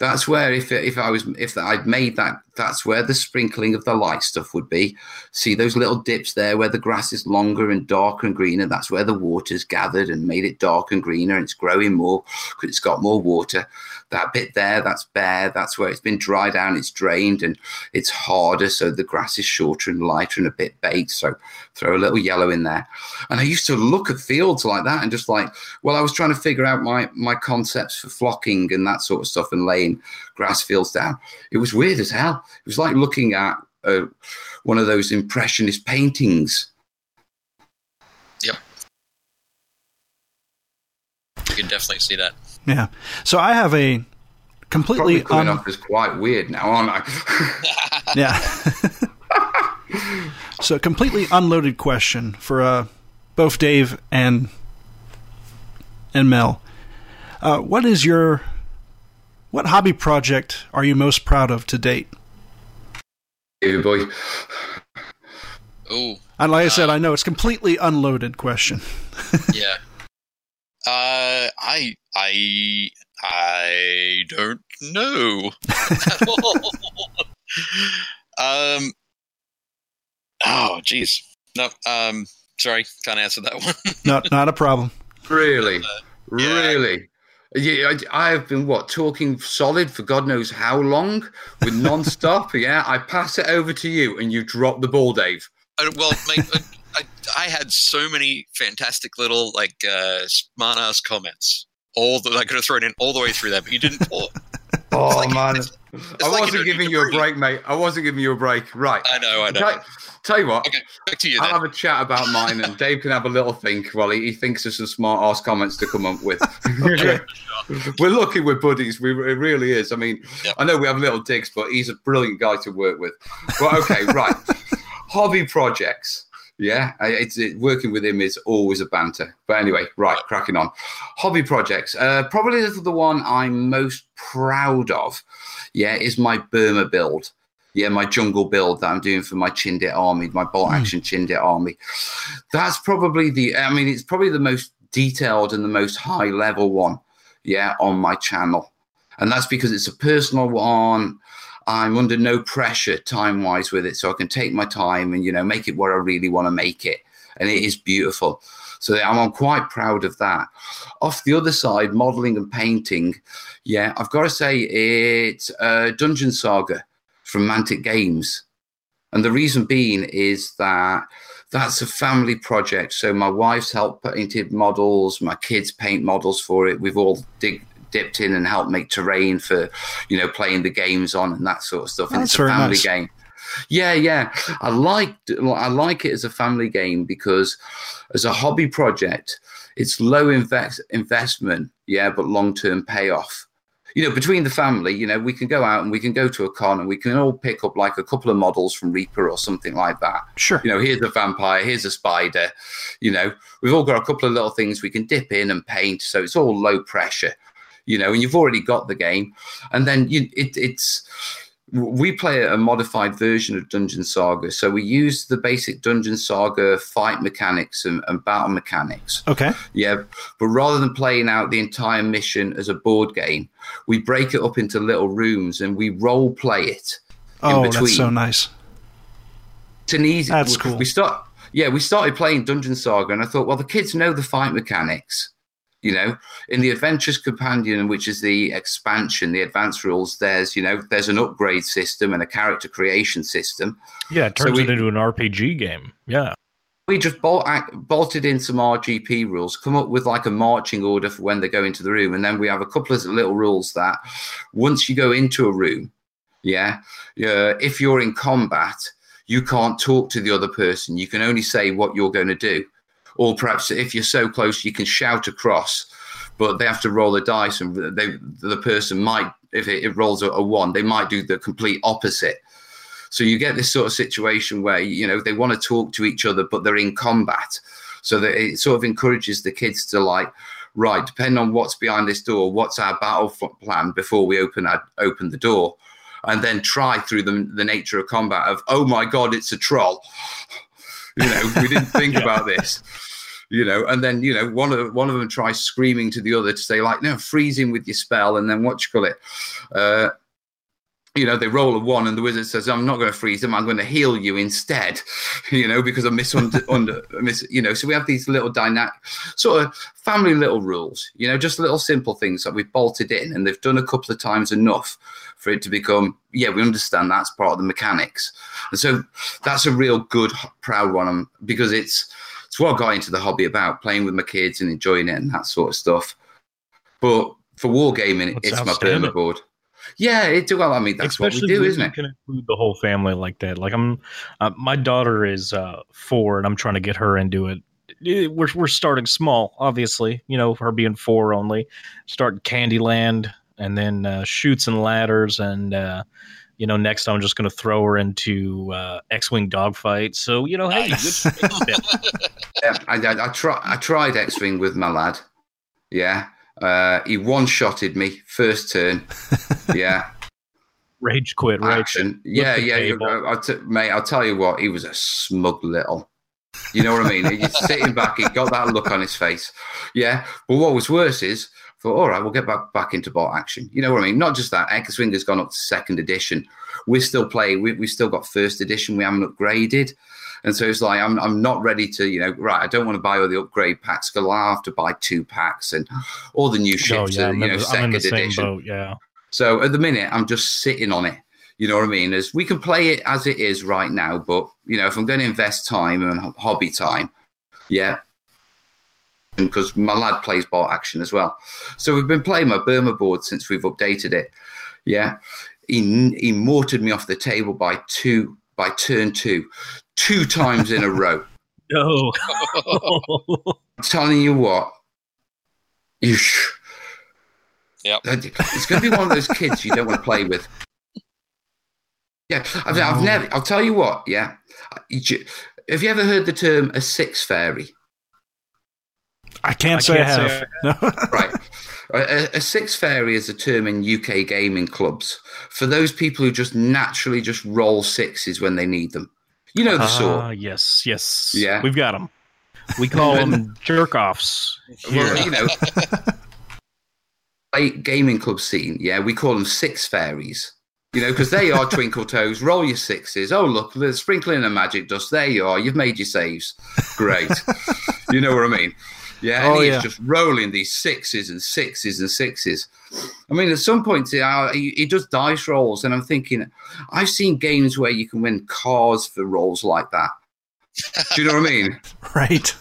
that's where if if I was if I'd made that that's where the sprinkling of the light stuff would be. See those little dips there where the grass is longer and darker and greener. That's where the water's gathered and made it dark and greener. And it's growing more because it's got more water. That bit there, that's bare. That's where it's been dried down. It's drained and it's harder, so the grass is shorter and lighter and a bit baked. So throw a little yellow in there. And I used to look at fields like that and just like, well, I was trying to figure out my my concepts for flocking and that sort of stuff and laying grass fields down. It was weird as hell. It was like looking at uh, one of those impressionist paintings. Yep. You can definitely see that. Yeah. So I have a completely Probably coming un- off as quite weird now, aren't I? Yeah. so, a completely unloaded question for uh, both Dave and and Mel. Uh, what is your what hobby project are you most proud of to date? Hey, boy. Oh, And like I said, I know it's completely unloaded question. yeah. Uh, I, I, I don't know. at all. um. Oh, jeez. No. Um. Sorry, can't answer that one. Not not a problem. Really? yeah. Really? Yeah, I, I have been what talking solid for God knows how long with non-stop. yeah, I pass it over to you, and you drop the ball, Dave. Uh, well, mate, uh, I, I had so many fantastic little like uh, smart ass comments. All that I could have thrown in all the way through that, but you didn't. Pull. Oh like- man, it's- I like wasn't giving you a break, mate. I wasn't giving you a break. Right. I know, I know. Tell, tell you what, Okay, back to you I'll have a chat about mine, and Dave can have a little think while he, he thinks of some smart ass comments to come up with. We're lucky we're buddies. We it really is. I mean, Yep. I know we have little digs, but he's a brilliant guy to work with. Well, okay, right. hobby projects. Yeah, I- it's it, working with him is always a banter. But anyway, right, cracking on. Hobby projects. Uh, probably the the one I'm most proud of. Yeah, is my Burma build. Yeah, my jungle build that I'm doing for my Chindit army, my bolt Hmm. action Chindit army. That's probably the. I mean, it's probably the most detailed and the most high level one. Yeah, on my channel, and that's because it's a personal one. I'm under no pressure time wise with it, so I can take my time and you know make it what I really want to make it, and it is beautiful. So I'm, quite proud of that. Off the other side, modeling and painting, yeah, I've got to say it's Dungeon Saga from Mantic Games, and the reason being is that that's a family project. So my wife's helped painted models, my kids paint models for it. We've all dig, dipped in and helped make terrain for, you know, playing the games on and that sort of stuff. And That's it's a family nice. game. Yeah, yeah. I like I like it as a family game because as a hobby project, it's low invest, investment, yeah, but long term payoff. You know, between the family, you know, we can go out and we can go to a con and we can all pick up like a couple of models from Reaper or something like that Sure. you know, here's a vampire, here's a spider. You know, we've all got a couple of little things we can dip in and paint, so it's all low pressure. You know, and you've already got the game, and then you, it, it's we play a modified version of Dungeon Saga, so we use the basic Dungeon Saga fight mechanics and, and battle mechanics. Okay. Yeah, but rather than playing out the entire mission as a board game, we break it up into little rooms and we role play it Oh, that's between. so nice. it's an easy. That's we- cool. We start, yeah, we started playing Dungeon Saga, and I thought, well, the kids know the fight mechanics. You know, in the Adventurer's Companion, which is the expansion, the advanced rules, there's you know, there's an upgrade system and a character creation system. Yeah, it So turns we- it into an RPG game. Yeah. We just bolt, bolted in some RGP rules, come up with like a marching order for when they go into the room, and then we have a couple of little rules that once you go into a room, yeah, yeah, if you're in combat, you can't talk to the other person. You can only say what you're going to do, or perhaps if you're so close, you can shout across, but they have to roll the dice, and they the person might, if it, it rolls a, a one, they might do the complete opposite. So you get this sort of situation where you know they want to talk to each other, but they're in combat. So that it sort of encourages the kids to like, right, depending on what's behind this door, what's our battle plan before we open our, open the door, and then try through the the nature of combat of oh my god, it's a troll. You know, we didn't think about this. You know, and then you know one of one of them tries screaming to the other to say like, no, freeze him with your spell, and then what you call it. Uh, you know, they roll a one, and the wizard says, "I'm not going to freeze him. I'm going to heal you instead." You know, because I misunder, under, mis, you know. So we have these little dynamic, sort of family little rules. You know, just little simple things that we've bolted in, and they've done a couple of times enough for it to become, yeah, we understand that's part of the mechanics. And so that's a real good, proud one um, because it's it's what I got into the hobby about playing with my kids and enjoying it and that sort of stuff. But for wargaming, That's it's my outstanding. Burma board. Yeah, it, do well, I mean, that's Especially what we do, isn't it? can include the whole family like that. Like I'm, uh, my daughter is uh, four, and I'm trying to get her into it. Eh, We're we're starting small, obviously. You know, her being four only. Start Candyland, and then uh, chutes and ladders, and uh, you know, next I'm just going to throw her into uh, X-wing dogfight. So you know, hey, Nice. good- good- Yeah, I, I, I, try, I tried X Wing with my lad. Yeah. Uh, he one shotted me first turn. Yeah. rage quit, right? action. Yeah, yeah. I t- mate, I'll tell you what, he was a smug little. You know what I mean? He's sitting back, he got that look on his face. Yeah. But what was worse is, for all right, we'll get back back into Bolt Action. You know what I mean? Not just that, X Wing has gone up to second edition. We're still playing, we, we've still got first edition, we haven't upgraded. And so it's like, I'm, I'm not ready to, you know, right, I don't want to buy all the upgrade packs because I'll have to buy two packs and all the new oh, ships. Oh yeah, you in, know, the, second in the same edition. boat. Yeah. So at the minute, I'm just sitting on it. You know what I mean? As we can play it as it is right now, but you know, if I'm going to invest time and hobby time, yeah, because my lad plays Bolt Action as well. So we've been playing my Burma board since we've updated it. Yeah, he he mortared me off the table by two by turn two, two times in a row. No. I'm telling you what, you. Sh- Yep. It's going to be one of those kids you don't want to play with. Yeah, I've, I've never. I'll tell you what. Yeah, have you ever heard the term a six fairy? I can't I say can't I say have. No. Right. A, a six fairy is a term in UK gaming clubs for those people who just naturally just roll sixes when they need them. You know the Ah, sort. yes, yes. Yeah. We've got them. We call them jerk offs. Well, you know, like gaming club scene. Yeah, we call them six fairies. You know, because they are twinkle toes. Roll your sixes. Oh look, there's sprinkling of magic dust. There you are. You've made your saves. Great. you know what I mean? Yeah, and Oh, he's yeah. just rolling these sixes and sixes and sixes. I mean, at some point, he, he does dice rolls, and I'm thinking, I've seen games where you can win cars for rolls like that. Do you know what I mean? right.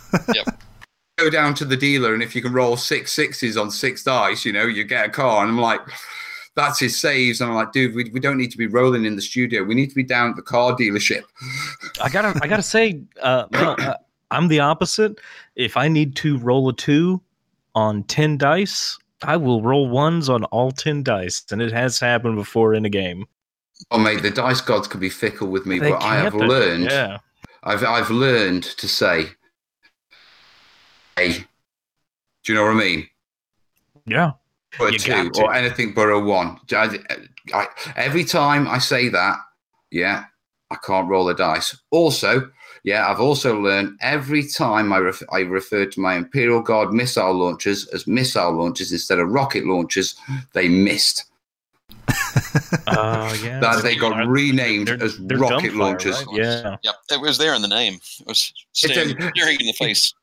go down to the dealer and if you can roll six sixes on six dice, you know, you get a car. And I'm like, that's his saves. And I'm like, dude, we, we don't need to be rolling in the studio. We need to be down at the car dealership. I gotta, I gotta say, uh, Mel, uh, I'm the opposite. If I need to roll a two on ten dice, I will roll ones on all ten dice, and it has happened before in a game. Oh, mate, the dice gods can be fickle with me, They but I have learned, Yeah. I've, I've learned to say, hey, do you know what I mean? Yeah. Or a two or anything but a one. I- I- every time I say that, yeah, I can't roll a dice. Also, yeah, I've also learned every time I, ref- I refer to my Imperial Guard missile launchers as missile launchers instead of rocket launchers, they missed. Uh, yeah. that they got renamed They're- as they're rocket dumbfire, launchers. right? Yeah. Yep, it was there in the name. It was staring, staring in the face.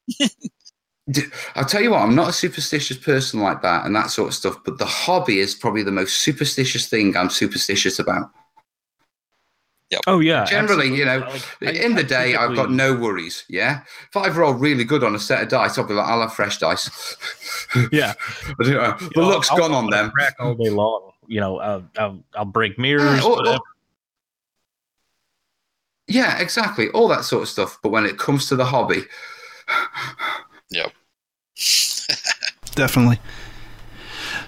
I'll tell you what, I'm not a superstitious person like that and that sort of stuff, but the hobby is probably the most superstitious thing I'm superstitious about. Oh yeah. Generally, you know, absolutely. Like, I- in the I day, I've got no worries. Yeah, if I've rolled really good on a set of dice, I'll be like, I'll have fresh dice. Yeah. But, you know, the I'll- look's I'll- gone I'll on them. Crack all day long. You know, I'll, I'll, I'll break mirrors. Yeah, or- or- Yeah, exactly, all that sort of stuff. But when it comes to the hobby, yep. Definitely.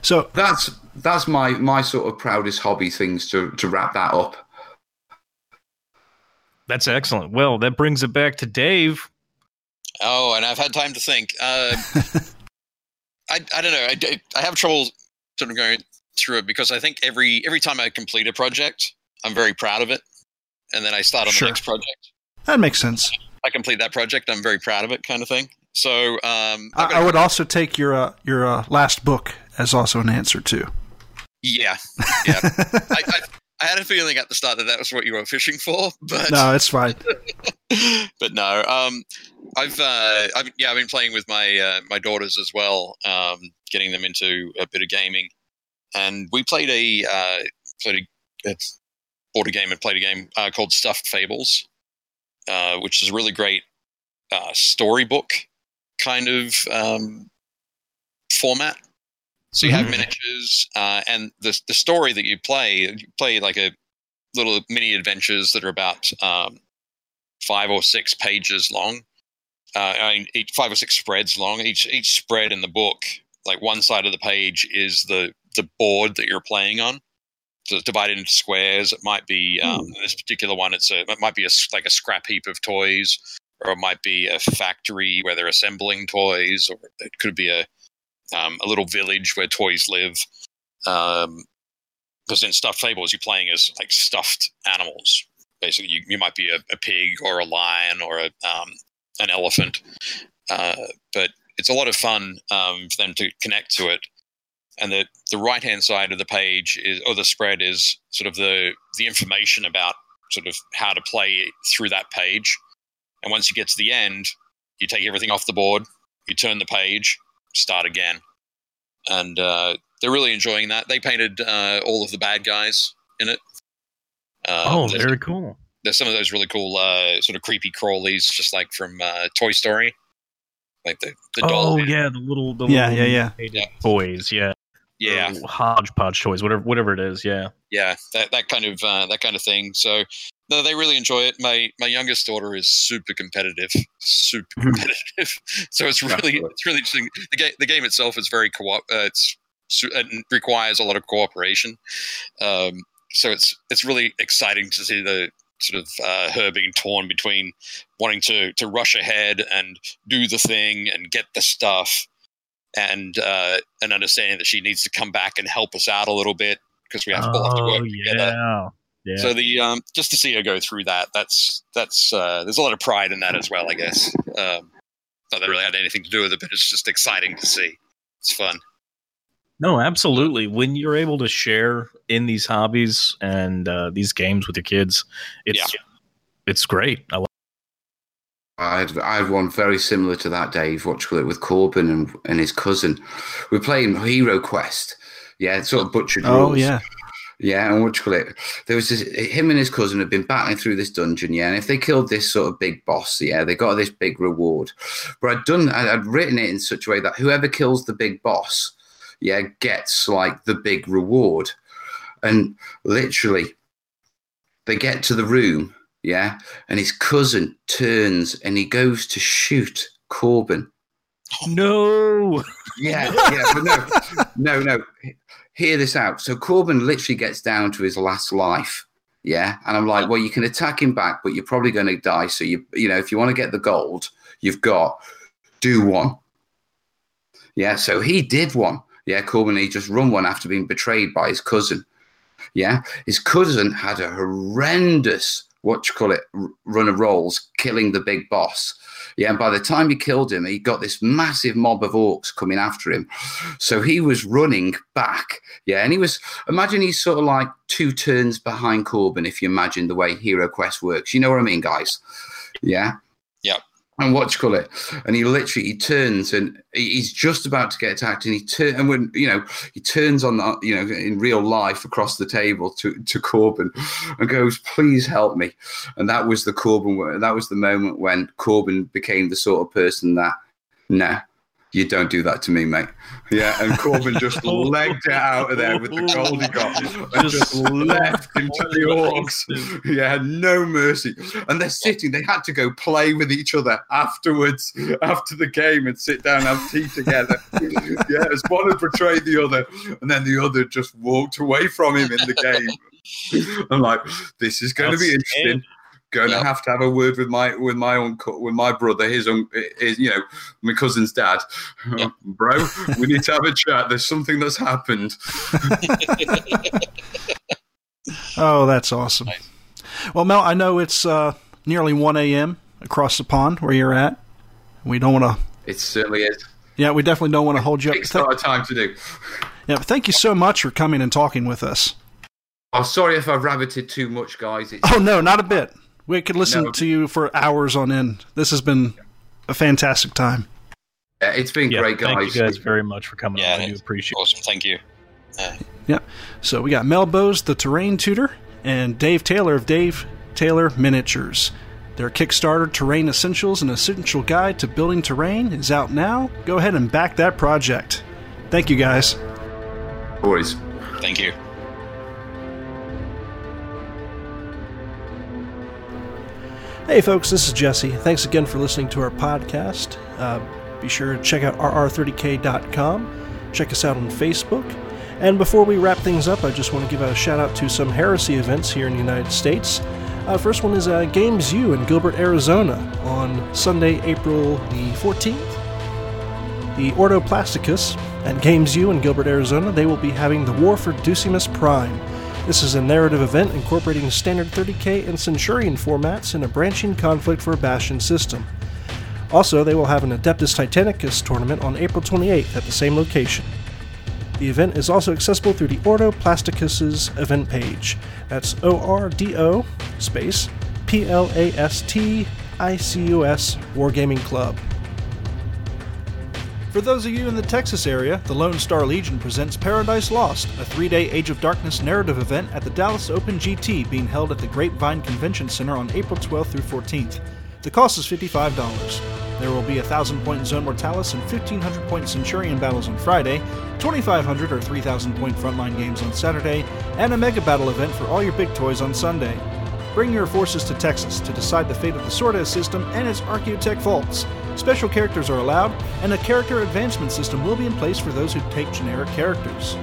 So, that's that's my my sort of proudest hobby things to to wrap that up. That's excellent. Well, that brings it back to Dave. Oh, and I've had time to think. Uh, I, I don't know. I, I- I have trouble sort of going through it because I think every every time I complete a project, I'm very proud of it, and then I start on Sure. the next project. that makes sense. I complete that project, I'm very proud of it, kind of thing. So um, I've I, got I a- would also take your uh, your uh, last book as also an answer too. yeah, yeah. I, I, I had a feeling at the start that that was what you were fishing for, but No, it's fine. but no. Um, I've, uh, I've yeah, I've been playing with my uh, my daughters as well, um, getting them into a bit of gaming, and we played a uh, played a, bought a game and played a game uh, called Stuffed Fables, uh, which is a really great uh, storybook kind of um, format. So you have Mhm. miniatures, uh, and the the story that you play, you play like a little mini adventures that are about um, five or six pages long. Uh, I mean, each, five or six spreads long. Each each spread in the book, like one side of the page is the the board that you're playing on. So it's divided into squares. It might be um, in this particular one. It's a it might be a like a scrap heap of toys, or it might be a factory where they're assembling toys, or it could be a um, a little village where toys live. Um, because in stuffed fables, you're playing as like stuffed animals. Basically, you, you might be a, a pig or a lion or a um, an elephant, uh, but it's a lot of fun um, for them to connect to it. And the the right hand side of the page is, or the spread is sort of the the information about sort of how to play through that page. And once you get to the end, you take everything off the board, you turn the page, start again, and uh, they're really enjoying that. They painted uh, all of the bad guys in it. Uh, oh, very cool. there's some of those really cool, uh, sort of creepy crawlies, just like from uh, Toy Story, like the the doll. Oh yeah, the little the Yeah, little yeah, yeah. mutated Yeah. toys. Yeah, yeah, hodgepodge toys, whatever whatever it is. Yeah. yeah, that that kind of uh, that kind of thing. So no, they really enjoy it. My my youngest daughter is super competitive, super Mhm. competitive. so it's really Absolutely. it's really interesting. The game the game itself is very co uh, it's it requires a lot of cooperation. Um, so it's it's really exciting to see the sort of uh, her being torn between wanting to to rush ahead and do the thing and get the stuff, and uh, and understanding that she needs to come back and help us out a little bit because we have to, all have to work Oh, together. yeah. Yeah. So the um, just to see her go through that, that's that's uh, there's a lot of pride in that as well, I guess. Um, not that it really had anything to do with it, but it's just exciting to see. It's fun. No, absolutely. When you're able to share in these hobbies and uh, these games with your kids, it's it's great. I love I had, I had one very similar to that, Dave. What you call it with Corbin and, and his cousin. We're playing Hero Quest. Yeah, sort of butchered Oh rules. yeah. Yeah, and what you call it? There was this, him and his cousin had been battling through this dungeon, yeah. And if they killed this sort of big boss, yeah, they got this big reward. But I'd done, I'd, I'd written it in such a way that whoever kills the big boss, yeah, gets like the big reward. And literally, they get to the room, yeah, and his cousin turns and he goes to shoot Corbin. No. Yeah, yeah, but no, no, no. Hear this out. So Corbin literally gets down to his last life. Yeah, and I'm like, well, you can attack him back, but you're probably going to die. So you, you know, if you want to get the gold, you've got do one. Yeah, so he did one. Yeah, Corbin he just run one after being betrayed by his cousin. Yeah, his cousin had a horrendous what you call it r- run of rolls, killing the big boss. Yeah, and by the time he killed him, he got this massive mob of orcs coming after him. So he was running back. Yeah, and he was imagine he's sort of like two turns behind Corbin, if you imagine the way Hero Quest works. You know what I mean, guys? Yeah. Yep. And what you call it? And he literally he turns and he's just about to get attacked, and he turn and when you know he turns on the you know in real life across the table to to Corbin and goes, "Please help me." And that was the Corbin. That was the moment when Corbin became the sort of person that, nah, you don't do that to me, mate. Yeah, and Corbin just legged it out of there with the gold he got and just left into the orcs. Yeah, no mercy. And they're sitting, they had to go play with each other afterwards, after the game, and sit down and have tea together. yeah, as one had betrayed the other, and then the other just walked away from him in the game. I'm like, this is going to be interesting. Going Yeah. to have to have a word with my with my uncle, with my brother, his un, his you know, my cousin's dad. Yeah. Bro, we need to have a chat. There's something that's happened. Oh, that's awesome. Nice. Well, Mel, I know it's uh, nearly 1 a.m. across the pond where you're at. We don't want to. It certainly is. Yeah, we definitely don't want to hold you up. Takes a lot of time to do. Yeah, but thank you so much for coming and talking with us. Oh, sorry if I've rabbited too much, guys. It's, Oh no, not a bit. We could listen No. to you for hours on end. This has been a fantastic time. uh, it's been Yeah, great, guys. Thank you guys very much for coming Yeah, on. I do it's appreciate it. Awesome. Thank you. Yep. So we got Mel Bose, the terrain tutor, and Dave Taylor of Dave Taylor Miniatures. Their Kickstarter, Terrain Essentials, an essential guide to building terrain, is out now. Go ahead and back that project. Thank you guys. Boys. Thank you. Hey, folks, this is Jesse. Thanks again for listening to our podcast. Uh, be sure to check out rr30k.com. Check us out on Facebook. And before we wrap things up, I just want to give a shout out to some heresy events here in the United States. Uh, first one is uh, Games U in Gilbert, Arizona on Sunday, April the 14th. The Ordo Plasticus at Games U in Gilbert, Arizona, they will be having the War for Ducimus Prime. This is a narrative event incorporating standard 30k and Centurion formats in a branching conflict for a Bastion system. Also, they will have an Adeptus Titanicus tournament on April 28th at the same location. The event is also accessible through the Ordo Plasticus's event page. That's O R D O space P L A S T I C U S Wargaming Club. For those of you in the Texas area, the Lone Star Legion presents Paradise Lost, a three day Age of Darkness narrative event at the Dallas Open GT being held at the Grapevine Convention Center on April 12th through 14th. The cost is $55. There will be a 1,000 point Zone Mortalis and 1,500 point Centurion battles on Friday, 2,500 or 3,000 point frontline games on Saturday, and a Mega Battle event for all your big toys on Sunday. Bring your forces to Texas to decide the fate of the Sordes system and its Archaeotech vaults. Special characters are allowed, and a character advancement system will be in place for those who take generic characters.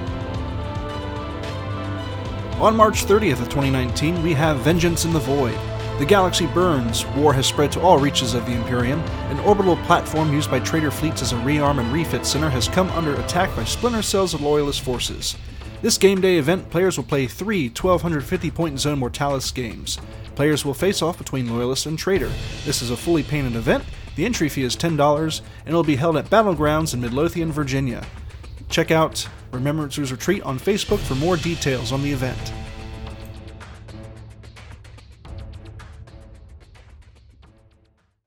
On March 30th of 2019, we have Vengeance in the Void. The galaxy burns, war has spread to all reaches of the Imperium, an orbital platform used by trader fleets as a rearm and refit center has come under attack by splinter cells of Loyalist forces. This game day event, players will play three 1250 point zone Mortalis games. Players will face off between Loyalist and Traitor. This is a fully painted event, the entry fee is $10, and it will be held at Battlegrounds in Midlothian, Virginia. Check out Remembrancer's Retreat on Facebook for more details on the event.